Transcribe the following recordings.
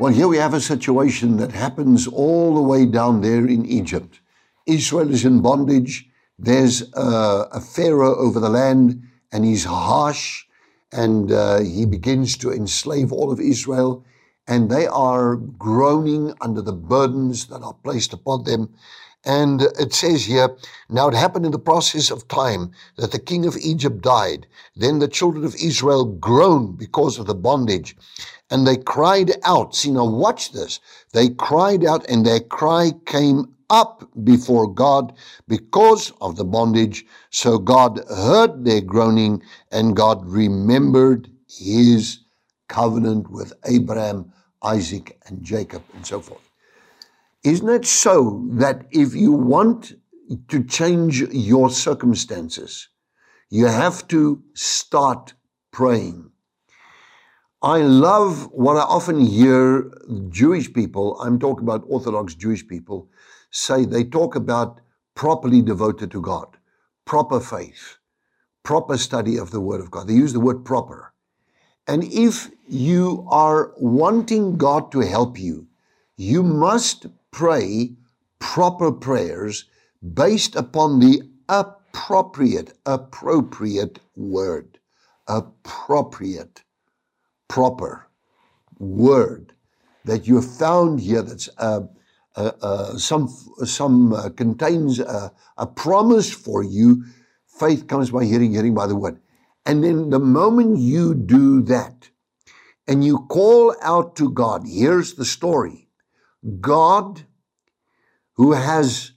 Well, here we have a situation that happens all the way down there in Egypt. Israel is in bondage. There's a, a Pharaoh over the land, and he's harsh, and uh, he begins to enslave all of Israel, and they are groaning under the burdens that are placed upon them. And it says here, now it happened in the process of time that the king of Egypt died. Then the children of Israel groaned because of the bondage. And they cried out. See, now watch this. They cried out, and their cry came up before God because of the bondage. So God heard their groaning, and God remembered his covenant with Abraham, Isaac, and Jacob, and so forth. Isn't it so that if you want to change your circumstances, you have to start praying? I love what I often hear Jewish people, I'm talking about Orthodox Jewish people, say they talk about properly devoted to God, proper faith, proper study of the Word of God. They use the word proper. And if you are wanting God to help you, you must pray proper prayers based upon the appropriate, appropriate word. Appropriate, proper word that you have found here that's uh, uh, uh, some, some uh, contains a promise for you. Faith comes by hearing, hearing by the word. And then the moment you do that and you call out to God, here's the story God, who has,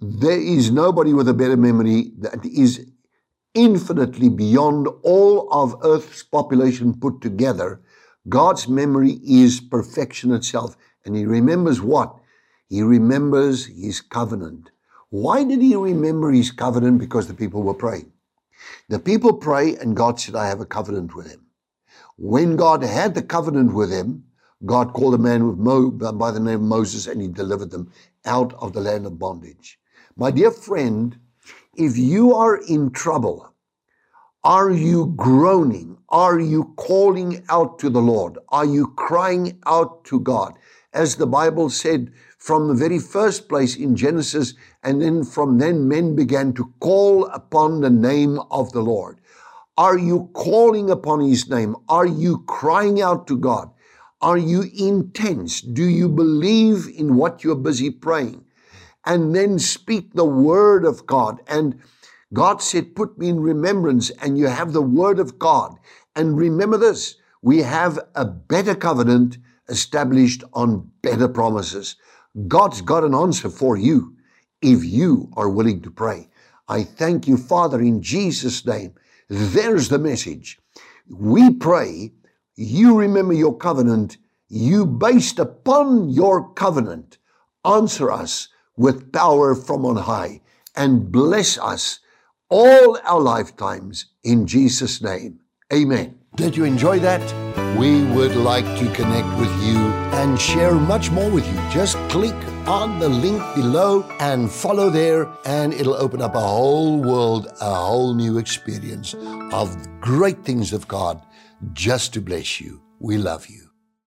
there is nobody with a better memory that is infinitely beyond all of Earth's population put together. God's memory is perfection itself. And He remembers what? He remembers His covenant. Why did He remember His covenant? Because the people were praying. The people pray, and God said, I have a covenant with him. When God had the covenant with him, God called a man with Mo, uh, by the name of Moses and he delivered them out of the land of bondage. My dear friend, if you are in trouble, are you groaning? Are you calling out to the Lord? Are you crying out to God? As the Bible said from the very first place in Genesis, and then from then men began to call upon the name of the Lord. Are you calling upon his name? Are you crying out to God? Are you intense? Do you believe in what you're busy praying? And then speak the word of God. And God said, Put me in remembrance, and you have the word of God. And remember this we have a better covenant established on better promises. God's got an answer for you if you are willing to pray. I thank you, Father, in Jesus' name. There's the message. We pray you remember your covenant, you based upon your covenant, answer us with power from on high and bless us all our lifetimes in Jesus' name. Amen. Did you enjoy that? We would like to connect with you and share much more with you. Just click on the link below and follow there, and it'll open up a whole world, a whole new experience of great things of God just to bless you. We love you.